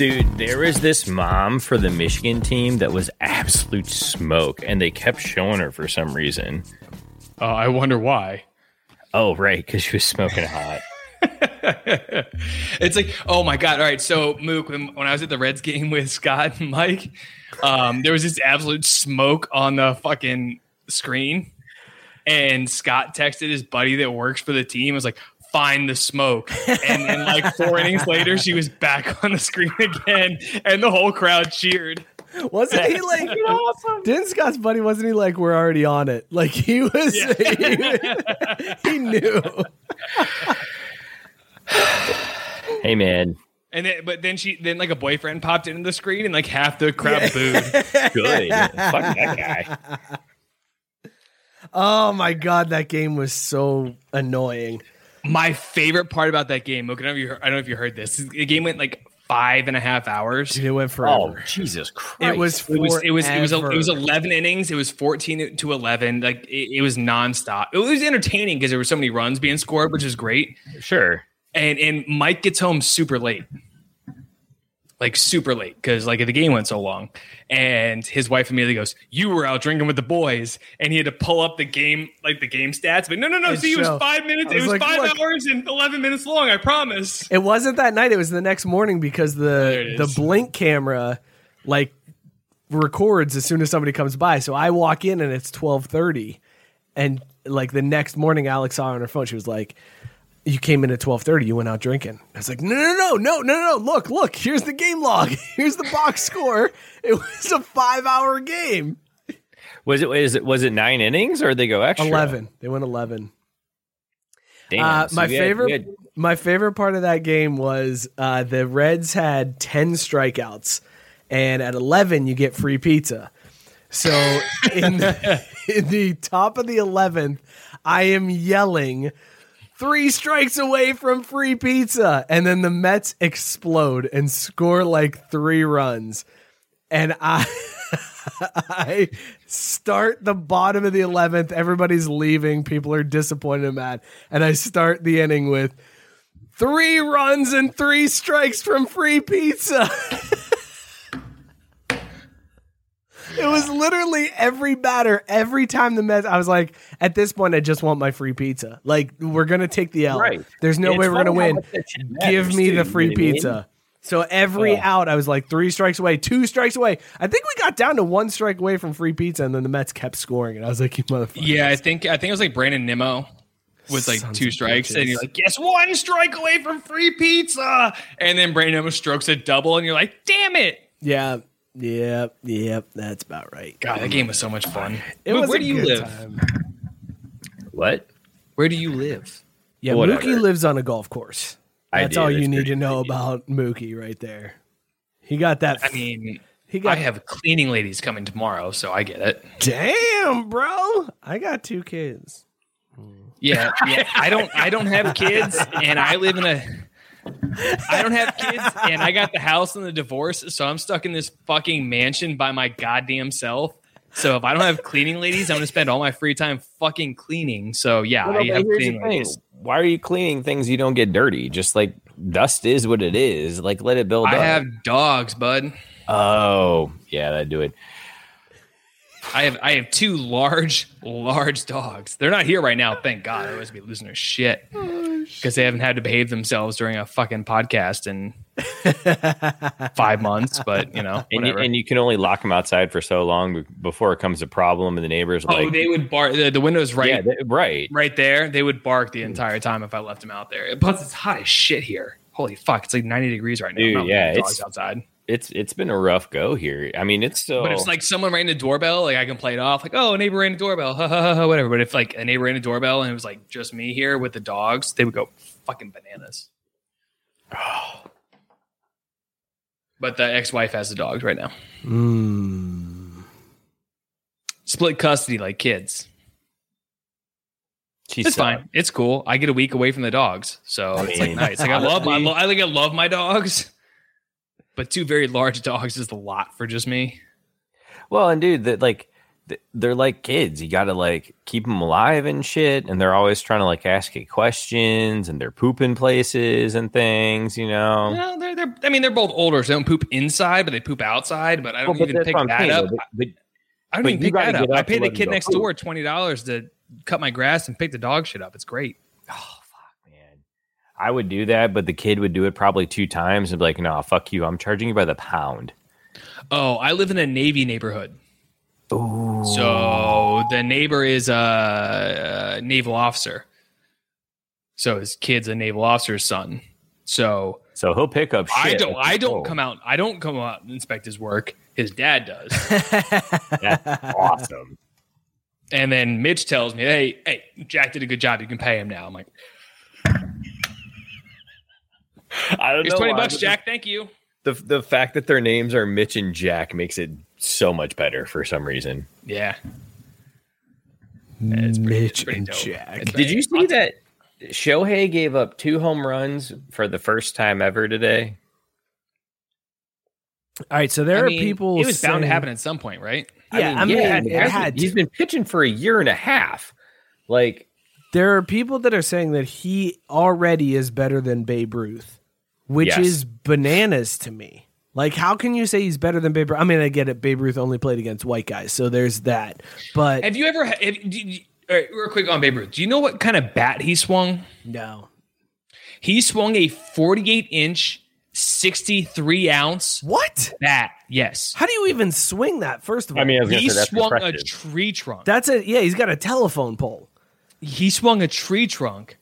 Dude, there was this mom for the Michigan team that was absolute smoke, and they kept showing her for some reason. Uh, I wonder why. Oh, right, because she was smoking hot. it's like, oh my god! All right, so Mook, when, when I was at the Reds game with Scott and Mike, um, there was this absolute smoke on the fucking screen, and Scott texted his buddy that works for the team. Was like, find the smoke. And then like four innings later, she was back on the screen again, and the whole crowd cheered. Wasn't he like? awesome. Didn't Scott's buddy? Wasn't he like? We're already on it. Like he was. Yeah. He, he knew. hey man. And then, but then she, then like a boyfriend popped into the screen, and like half the crowd yeah. booed. Good, fuck that guy. Oh my god, that game was so annoying. My favorite part about that game, I don't know if you heard, I don't know if you heard this. The game went like five and a half hours. Dude, it went forever. Oh, Jesus Christ! It was it was it was it was, it was eleven innings. It was fourteen to eleven. Like it, it was nonstop. It was entertaining because there were so many runs being scored, which is great. Sure. And and Mike gets home super late like super late because like the game went so long. And his wife immediately goes, "You were out drinking with the boys," and he had to pull up the game like the game stats. But no, no, no. see, it was five minutes. Was it was like, five look, hours and eleven minutes long. I promise. It wasn't that night. It was the next morning because the the blink camera like records as soon as somebody comes by. So I walk in and it's twelve thirty, and like the next morning, Alex saw on her phone. She was like you came in at 12:30 you went out drinking. I was like no no no no no no look look here's the game log. Here's the box score. It was a 5 hour game. Was it was it was it 9 innings or did they go extra? 11 they went 11 Damn, uh, so my favorite had... my favorite part of that game was uh, the Reds had 10 strikeouts and at 11 you get free pizza. So in the, in the top of the 11th I am yelling three strikes away from free pizza. And then the Mets explode and score like three runs. And I I start the bottom of the 11th. Everybody's leaving. People are disappointed and mad. And I start the inning with three runs and three strikes from free pizza. it was literally every batter, every time the Mets. I was like, at this point, I just want my free pizza. Like, we're gonna take the L. Right. There's no way we're gonna win. Give me too, the free pizza. I mean? So every oh. out, I was like three strikes away, two strikes away. I think we got down to one strike away from free pizza, and then the Mets kept scoring, and I was like, "You motherfucker!" Yeah, I think I think it was like Brandon Nimmo with like Sons two strikes, and you're like, "Yes, one strike away from free pizza," and then Brandon Nimmo strokes a double, and you're like, "Damn it!" Yeah, Yep, yep, that's about right. God, that game was so much fun. It was where do you live? Time. What? Where do you live? Yeah, Whatever. Mookie lives on a golf course. That's all you need to know about Mookie right there. He got that. I mean, he got. I have cleaning ladies coming tomorrow, so I get it. Damn, bro! I got two kids. Yeah, yeah. I don't. I don't have kids, and I live in a I don't have kids and I got the house and the divorce, so I'm stuck in this fucking mansion by my goddamn self. So if I don't have cleaning ladies, I'm gonna spend all my free time fucking cleaning. So yeah, I have cleaning ladies. Why are you cleaning things you don't get dirty? Just like dust is what it is. Like let it build I up. have dogs, bud. Oh, yeah, that do it. I have I have two large, large dogs. They're not here right now, thank God. I always be losing their oh, shit because they haven't had to behave themselves during a fucking podcast in five months. But you know, and you, and you, can only lock them outside for so long before it comes a problem, and the neighbors. Oh, like, they would bark. The, the window's right, yeah, they, right, right there. They would bark the mm. entire time if I left them out there. Plus, it's hot as shit here. Holy fuck! It's like ninety degrees right now. Dude, yeah, it's outside it's it's been a rough go here. I mean, it's still. But it's like someone rang the doorbell, like I can play it off, like oh, a neighbor rang the doorbell, ha, ha, ha, whatever. But if like a neighbor rang the doorbell and it was like just me here with the dogs, they would go fucking bananas. Oh. but the ex-wife has the dogs right now. Mm. Split custody like kids. She's it's fine. It's cool. I get a week away from the dogs, so I it's like nice. Like I love, I, lo- I like, I love my dogs, but two very large dogs is a lot for just me. Well, and dude, that like they're like kids. You got to like keep them alive and shit, and they're always trying to like ask you questions, and they're pooping places and things. You know. No, they're they're. I mean, they're both older, so they don't poop inside, but they poop outside. But I don't well, even pick that up. But, but, I don't even pick that up. I pay the kid next door twenty dollars to cut my grass and pick the dog shit up. It's great. Oh. I would do that, but the kid would do it probably two times and be like, "No, fuck you. I'm charging you by the pound." Oh, I live in a Navy neighborhood. Ooh. So the neighbor is a, a naval officer. So his kid's a naval officer's son. So so he'll pick up. I don't. I don't come out. I don't come out and inspect his work. His dad does. That's awesome. And then Mitch tells me, "Hey, hey, Jack did a good job. You can pay him now." I'm like, I don't Here's know. Twenty bucks, Jack. Thank you. The the fact that their names are Mitch and Jack makes it so much better for some reason. Yeah. It's pretty, Mitch and dope. Jack. Did you see that Shohei gave up two home runs for the first time ever today? All right, so there I are mean, people. It was saying, bound to happen at some point, right? Yeah, I mean, I mean yeah, it had, he's been pitching for a year and a half. Like there are people that are saying that he already is better than Babe Ruth, which yes. is bananas to me. Like, how can you say he's better than Babe Ruth? I mean, I get it. Babe Ruth only played against white guys, so there's that. But have you ever? Have, you, all right, real quick on Babe Ruth. Do you know what kind of bat he swung? No. He swung a 48 inch 63 ounce what bat yes how do you even swing that first of all i mean I he say, swung impressive. a tree trunk that's a yeah he's got a telephone pole he swung a tree trunk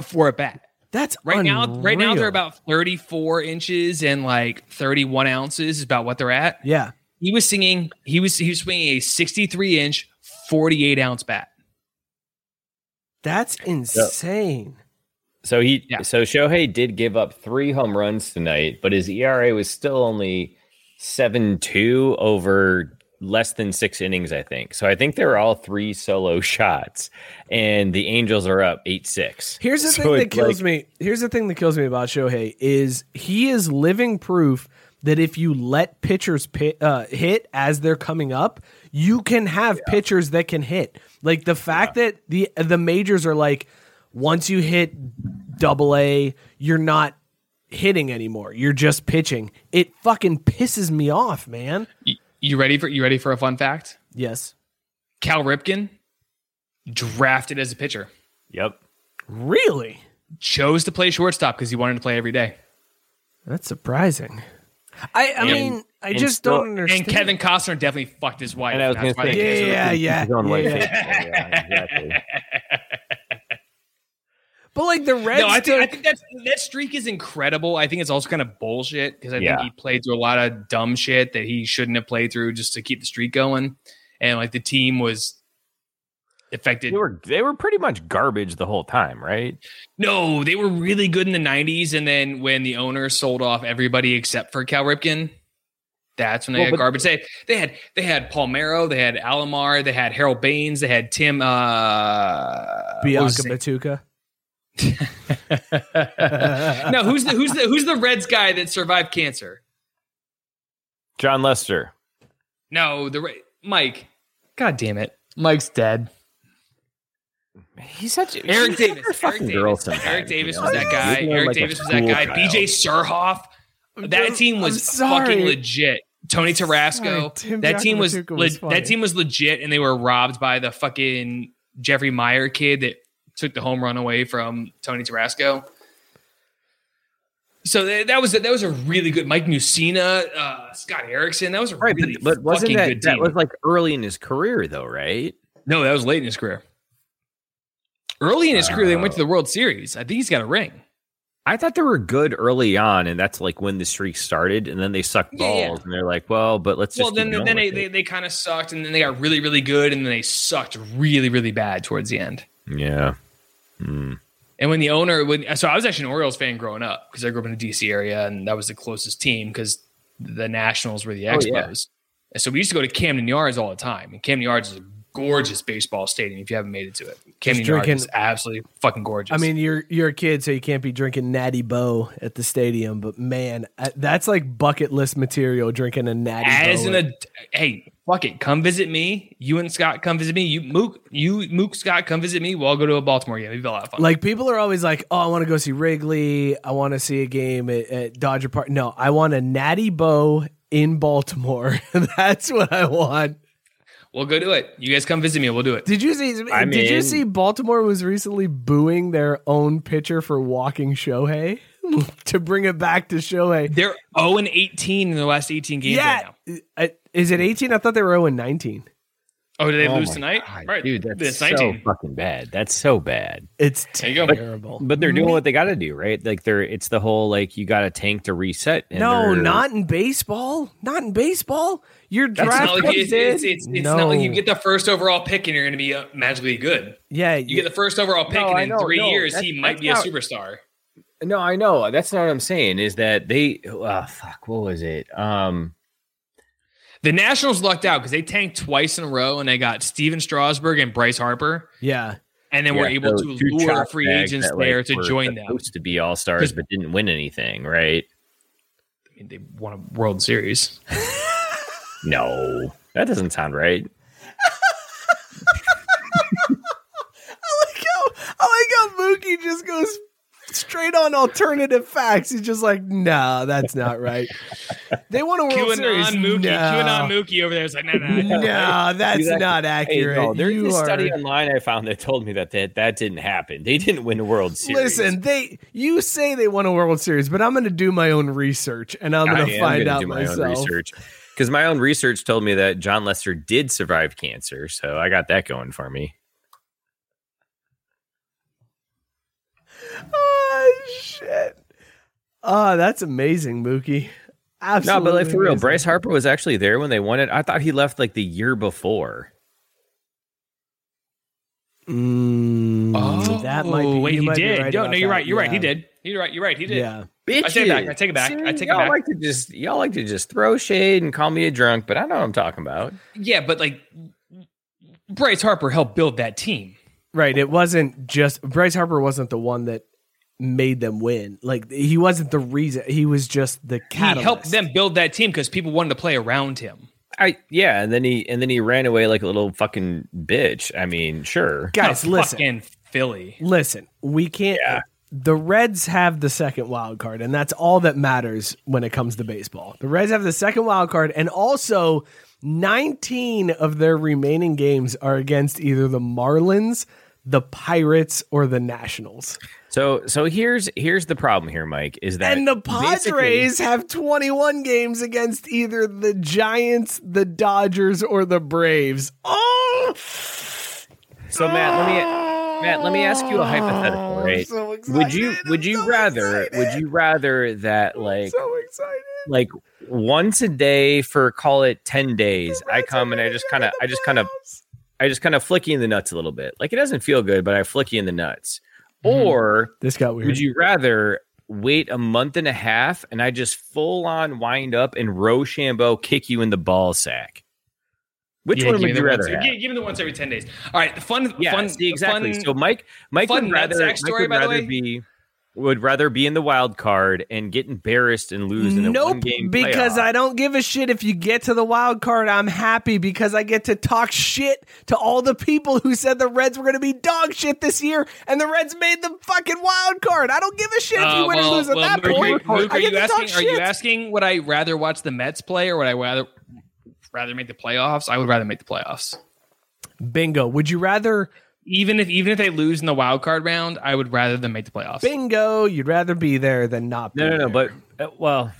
for a bat that's right unreal. now right now they're about 34 inches and like 31 ounces is about what they're at. Yeah. He was singing he was he was swinging a 63 inch 48 ounce bat. That's insane. So he yeah. so Shohei did give up three home runs tonight, but his ERA was still only seven two over less than six innings, I think. So I think they're all three solo shots, and the Angels are up eight six. Here's the so thing that kills like, me. Here's the thing that kills me about Shohei is he is living proof that if you let pitchers pit, uh, hit as they're coming up, you can have yeah. pitchers that can hit. Like the fact yeah. that the the majors are like once you hit double A, you're not hitting anymore. You're just pitching. It fucking pisses me off, man. You, ready for you ready for a fun fact? Yes. Cal Ripken drafted as a pitcher. Yep. Really? Chose to play shortstop because he wanted to play every day. That's surprising. I, I and, mean, I just still, don't understand. And Kevin Costner definitely fucked his wife. And I was going to say, yeah, yeah, yeah, yeah. yeah, exactly. But like the Reds, no, I think, I think that's, that streak is incredible. I think it's also kind of bullshit because I yeah. think he played through a lot of dumb shit that he shouldn't have played through just to keep the streak going. And like the team was affected. They were they were pretty much garbage the whole time, right? No, they were really good in the '90s, and then when the owner sold off everybody except for Cal Ripken, that's when they well, had garbage. They, they had they had Palmeiro, they had Alomar, they had Harold Baines, they had Tim uh Bianca Batuka. No, who's the who's the who's the Reds guy that survived cancer? Jon Lester. No, the Mike. God damn it, Mike's dead. He's such Eric Davis. Eric Davis. Eric Davis was that guy. Eric like Davis was that guy. Child. BJ Surhoff. That team was fucking legit. Tony Tarasco. That team was, le- that team was legit, and they were robbed by the fucking Jeffrey Maier kid that took the home run away from Tony Tarasco. So that was a, that was a really good Mike Mussina, uh, Scott Erickson. That was a right, really but, but wasn't that that was like early in his career though, right? No, that was late in his career. Early in his uh, career, they went to the World Series. I think he's got a ring. I thought they were good early on, and that's like when the streak started, and then they sucked balls, yeah, yeah. and they're like, "Well, but let's just well, then then they, they, they kind of sucked, and then they got really really good, and then they sucked really really bad towards the end. Yeah. Mm. And when the owner, when so I was actually an Orioles fan growing up because I grew up in the DC area, and that was the closest team because the Nationals were the Expos. Oh, yeah. So we used to go to Camden Yards all the time, and Camden Yards is a gorgeous baseball stadium if you haven't made it to it. Camden drinking, Yards is absolutely fucking gorgeous. I mean, you're you're a kid, so you can't be drinking Natty Boh at the stadium. But man, uh, that's like bucket list material. Drinking a Natty. As Boh. in a hey, fuck it, come visit me. You and Scott come visit me. You Mook, you Mook Scott come visit me. We'll all go to a Baltimore game. It'd be a lot of fun. Like people are always like, oh, I want to go see Wrigley. I want to see a game at, at Dodger Park. No, I want a Natty Boh in Baltimore. That's what I want. We'll go do it. You guys come visit me. We'll do it. Did you see? I did you see Baltimore was recently booing their own pitcher for walking Shohei to bring it back to Shohei? They're zero oh and eighteen in the last eighteen games. Yeah, right is it eighteen? I thought they were zero oh and nineteen. Oh, did they oh lose tonight? God, right, dude, that's it's so fucking bad. That's so bad. It's terrible. But, but they're doing what they got to do, right? Like they're it's the whole like you got to tank to reset. no, not in baseball. Not in baseball. Your draft like it's, it's, it's, it's no. not like you get the first overall pick and you're going to be uh, magically good. Yeah, you, you get the first overall pick no, and in three no, years he might be a superstar. No, I know. That's not what I'm saying. Is that they? Oh, fuck. What was it? Um the Nationals lucked out because they tanked twice in a row and they got Stephen Strasburg and Bryce Harper. Yeah. And then yeah, we're able to lure free agents that, there to join them. Supposed to be all stars, but didn't win anything, right? I mean, they won a World Series. no, that doesn't sound right. I like how I like how Mookie just goes straight on alternative facts. He's just like, no, that's not right. They won a World QAnon Series. Mookie, no. QAnon Mookie over there is like, no, no, no, no that's exactly. not accurate. Hey, no, there's you a are... study online I found that told me that, that that didn't happen. They didn't win a World Series. Listen, they you say they won a World Series, but I'm going to do my own research and I'm going to find out myself. research because my own research told me that Jon Lester did survive cancer, so I got that going for me. Shit. Oh, that's amazing, Mookie. Absolutely. No, but like for real, Bryce Harper was actually there when they won it. I thought he left like the year before. Mm, oh, that might be. Wait, he did. Right no, no, you're right. You're yeah. right. He did. You're right. You're right. He did. Yeah. Bitches. I take it back. I take it back. See, I take it y'all back. like to just y'all like to just throw shade and call me a drunk, but I know what I'm talking about. Yeah, but like Bryce Harper helped build that team. Right. It wasn't just Bryce Harper wasn't the one that made them win. Like he wasn't the reason. He was just the catalyst. He helped them build that team because people wanted to play around him. I yeah, and then he and then he ran away like a little fucking bitch. I mean, sure, guys, listen, fucking Philly. Listen, we can't. Yeah. The Reds have the second wild card, and that's all that matters when it comes to baseball. The Reds have the second wild card, and also 19 of their remaining games are against either the Marlins, the Pirates, or the Nationals. So so here's here's the problem here, Mike, is that And the Padres have 21 games against either the Giants, the Dodgers, or the Braves. Oh So Matt, let me Matt, let me ask you a hypothetical, oh, right? So would you would you so rather excited. would you rather that like so excited. like once a day for call it 10 days, I come and I just kind of I just kind of I just kind of flick you in the nuts a little bit. Like it doesn't feel good, but I flick you in the nuts. Mm-hmm. Or this got weird. Would you rather wait a month and a half and I just full on wind up and Rochambeau kick you in the ball sack? Which yeah, one would you rather? Once, give, give me the once every ten days. All right, the fun, yeah, fun, see, exactly. Fun, so Mike, Mike would rather, Mike would rather be would rather be in the wild card and get embarrassed and lose in a nope, one game because playoff. I don't give a shit if you get to the wild card. I'm happy because I get to talk shit to all the people who said the Reds were going to be dog shit this year, and the Reds made the fucking wild card. I don't give a shit if you uh, win well, or lose well, at that point. Luke, are you asking? Are you asking would I rather watch the Mets play or would I rather rather make the playoffs? I would rather make the playoffs. Bingo. Would you rather? Even if even if they lose in the wild card round, I would rather them make the playoffs. Bingo! You'd rather be there than not. no, no, no. But uh, well,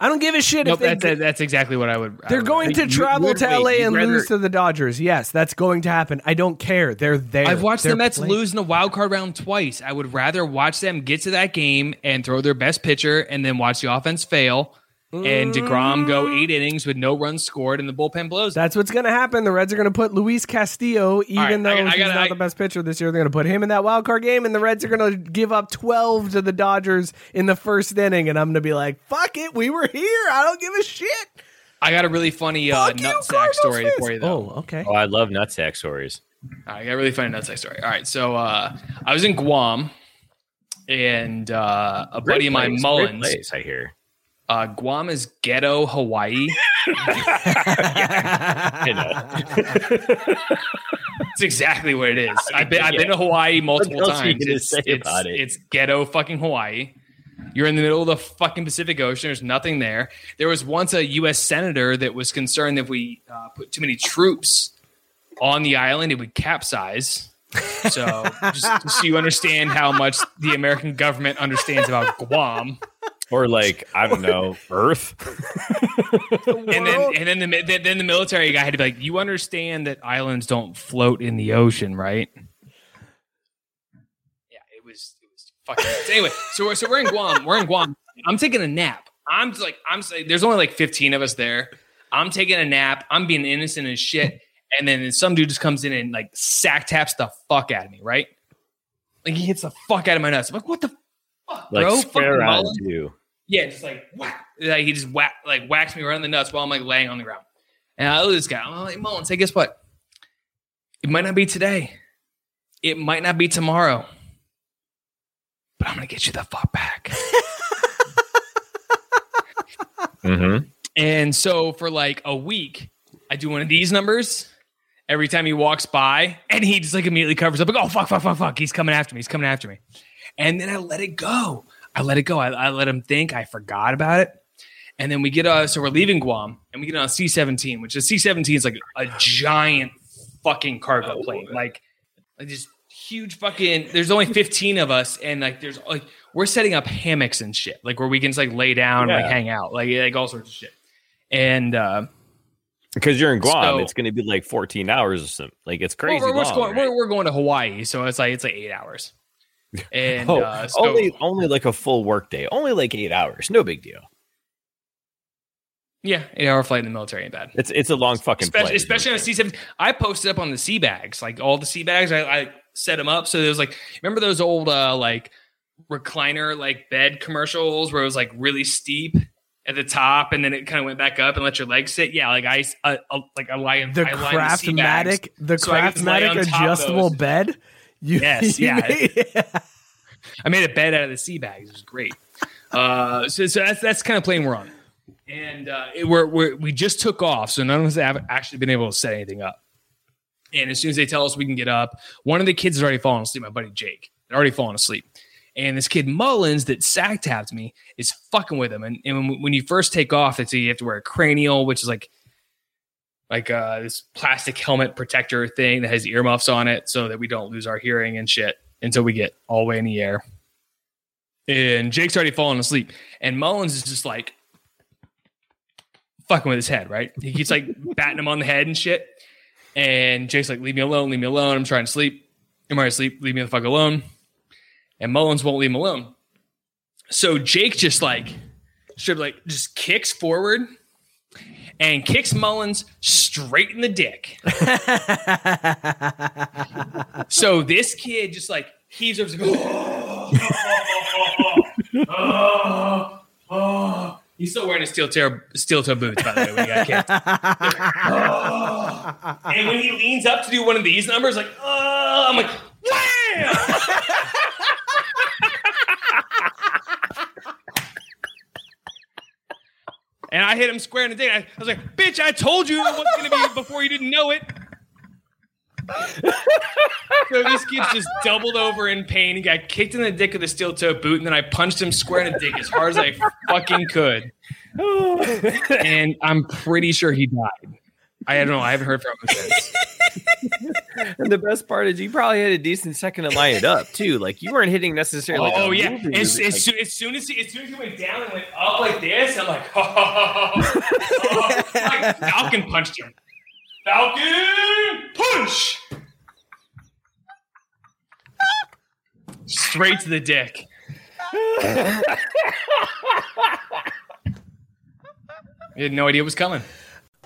I don't give a shit nope, if they, that's, that's exactly what I would. They're I would, going to travel to LA and rather, lose to the Dodgers. Yes, that's going to happen. I don't care. They're there. I've watched They're the Mets playing. lose in the wild card round twice. I would rather watch them get to that game and throw their best pitcher and then watch the offense fail and DeGrom go eight innings with no runs scored, and the bullpen blows. That's what's going to happen. The Reds are going to put Luis Castillo, even right, though I, I he's gotta, not I, the best pitcher this year. They're going to put him in that wild card game, and the Reds are going to give up 12 to the Dodgers in the first inning. And I'm going to be like, fuck it, we were here. I don't give a shit. I got a really funny uh, nutsack story fans. for you, though. Oh, okay. Oh, I love nutsack stories. I got a really funny nutsack story. All right, so uh, I was in Guam, and uh, a Great buddy place. of mine, Mullins. Great place, I hear uh, Guam is ghetto Hawaii. It's exactly what it is. I've been, I've been to Hawaii multiple times. It's, it's, it? it's ghetto fucking Hawaii. You're in the middle of the fucking Pacific Ocean. There's nothing there. There was once a U.S. senator that was concerned that if we uh, put too many troops on the island, it would capsize. So just, just so you understand how much the American government understands about Guam or like I don't know, Earth. and then and then the then the military guy had to be like, you understand that islands don't float in the ocean, right? Yeah, it was it was fucking. anyway, so we're so we're in Guam. We're in Guam. I'm taking a nap. I'm like I'm saying there's only like 15 of us there. I'm taking a nap. I'm being innocent as shit. And then some dude just comes in and like sack taps the fuck out of me, right? Like he hits the fuck out of my nuts. I'm like, what the fuck, like bro? Spare on you. Yeah, just like whack. Like he just whack, like whacks me right in the nuts while I'm like laying on the ground. And I look at this guy. I'm like, Mullins, hey, guess what? It might not be today. It might not be tomorrow. But I'm gonna get you the fuck back. mm-hmm. And so for like a week, I do one of these numbers every time he walks by, and he just like immediately covers up, like, oh fuck, fuck, fuck, fuck. He's coming after me. He's coming after me. And then I let it go. I let it go. I, I let him think. I forgot about it. And then we get uh so we're leaving Guam and we get on a C seventeen, which is C seventeen is like a giant fucking cargo plane, like like this huge fucking. There's only fifteen of us, and like there's like we're setting up hammocks and shit, like where we can just like lay down, yeah. and, like hang out, like like all sorts of shit. And uh, because you're in Guam, so, it's going to be like 14 hours or something. Like it's crazy. Well, we're, long, going, right? we're, we're, going to Hawaii, so it's like it's like eight hours. And oh, uh, so, only only like a full work day, only like eight hours, no big deal. Yeah, eight hour flight in the military ain't bad. It's it's a long fucking especially, flight, especially on a C seven. I posted up on the sea bags, like all the sea bags. I, I set them up so there was like remember those old uh like recliner like bed commercials where it was like really steep at the top and then it kind of went back up and let your legs sit. Yeah, like I uh, uh, like I lie in the I Craftmatic the so Craftmatic adjustable bed. You, yes, yeah. I made a bed out of the sea bags. It was great. Uh, so, so that's that's kind of plane we're on, and uh, it, we're, we're we just took off, so none of us have actually been able to set anything up. And as soon as they tell us we can get up, one of the kids has already fallen asleep. My buddy Jake had already fallen asleep. And this kid Mullins that sack tapped me is fucking with him. And, and when, when, you first take off, they say you have to wear a cranial, which is like like uh, this plastic helmet protector thing that has earmuffs on it so that we don't lose our hearing and shit until we get all the way in the air. And Jake's already fallen asleep. And Mullins is just like fucking with his head, right? He keeps like batting him on the head and shit. And Jake's like, leave me alone, leave me alone. I'm trying to sleep. I'm trying asleep. leave me the fuck alone. And Mullins won't leave him alone. So Jake just like, should like just kicks forward and kicks Mullins straight in the dick. so this kid just like heaves oh, oh, oh, He's still wearing his steel toe, steel toe boots, by the way, when he got kicked. and when he leans up to do one of these numbers, like, oh, I'm like, wham! And I hit him square in the dick. I, was like, bitch, I told you it was going to be before you didn't know it. so this kid's just doubled over in pain. He got kicked in the dick with a steel toe boot, and then I punched him square in the dick as hard as I fucking could. and I'm pretty sure he died. I don't know. I haven't heard from him since. And the best part is you probably had a decent second to line it up too. Like you weren't hitting necessarily. Oh, like, yeah. As, as, soon, as, soon, as he as soon as he went down and went up like this, I'm like, oh, oh, oh like Falcon punched him. Falcon punch. Straight to the dick. I had no idea it was coming.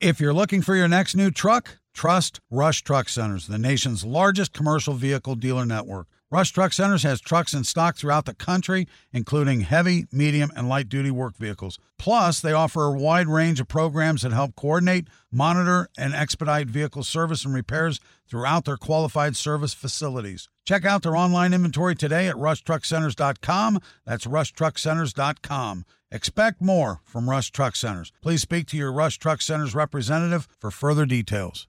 If you're looking for your next new truck, trust Rush Truck Centers, the nation's largest commercial vehicle dealer network. Rush Truck Centers has trucks in stock throughout the country, including heavy, medium, and light duty work vehicles. Plus, they offer a wide range of programs that help coordinate, monitor, and expedite vehicle service and repairs throughout their qualified service facilities. Check out their online inventory today at rushtruckcenters.com. That's rushtruckcenters.com. Expect more from Rush Truck Centers. Please speak to your Rush Truck Centers representative for further details.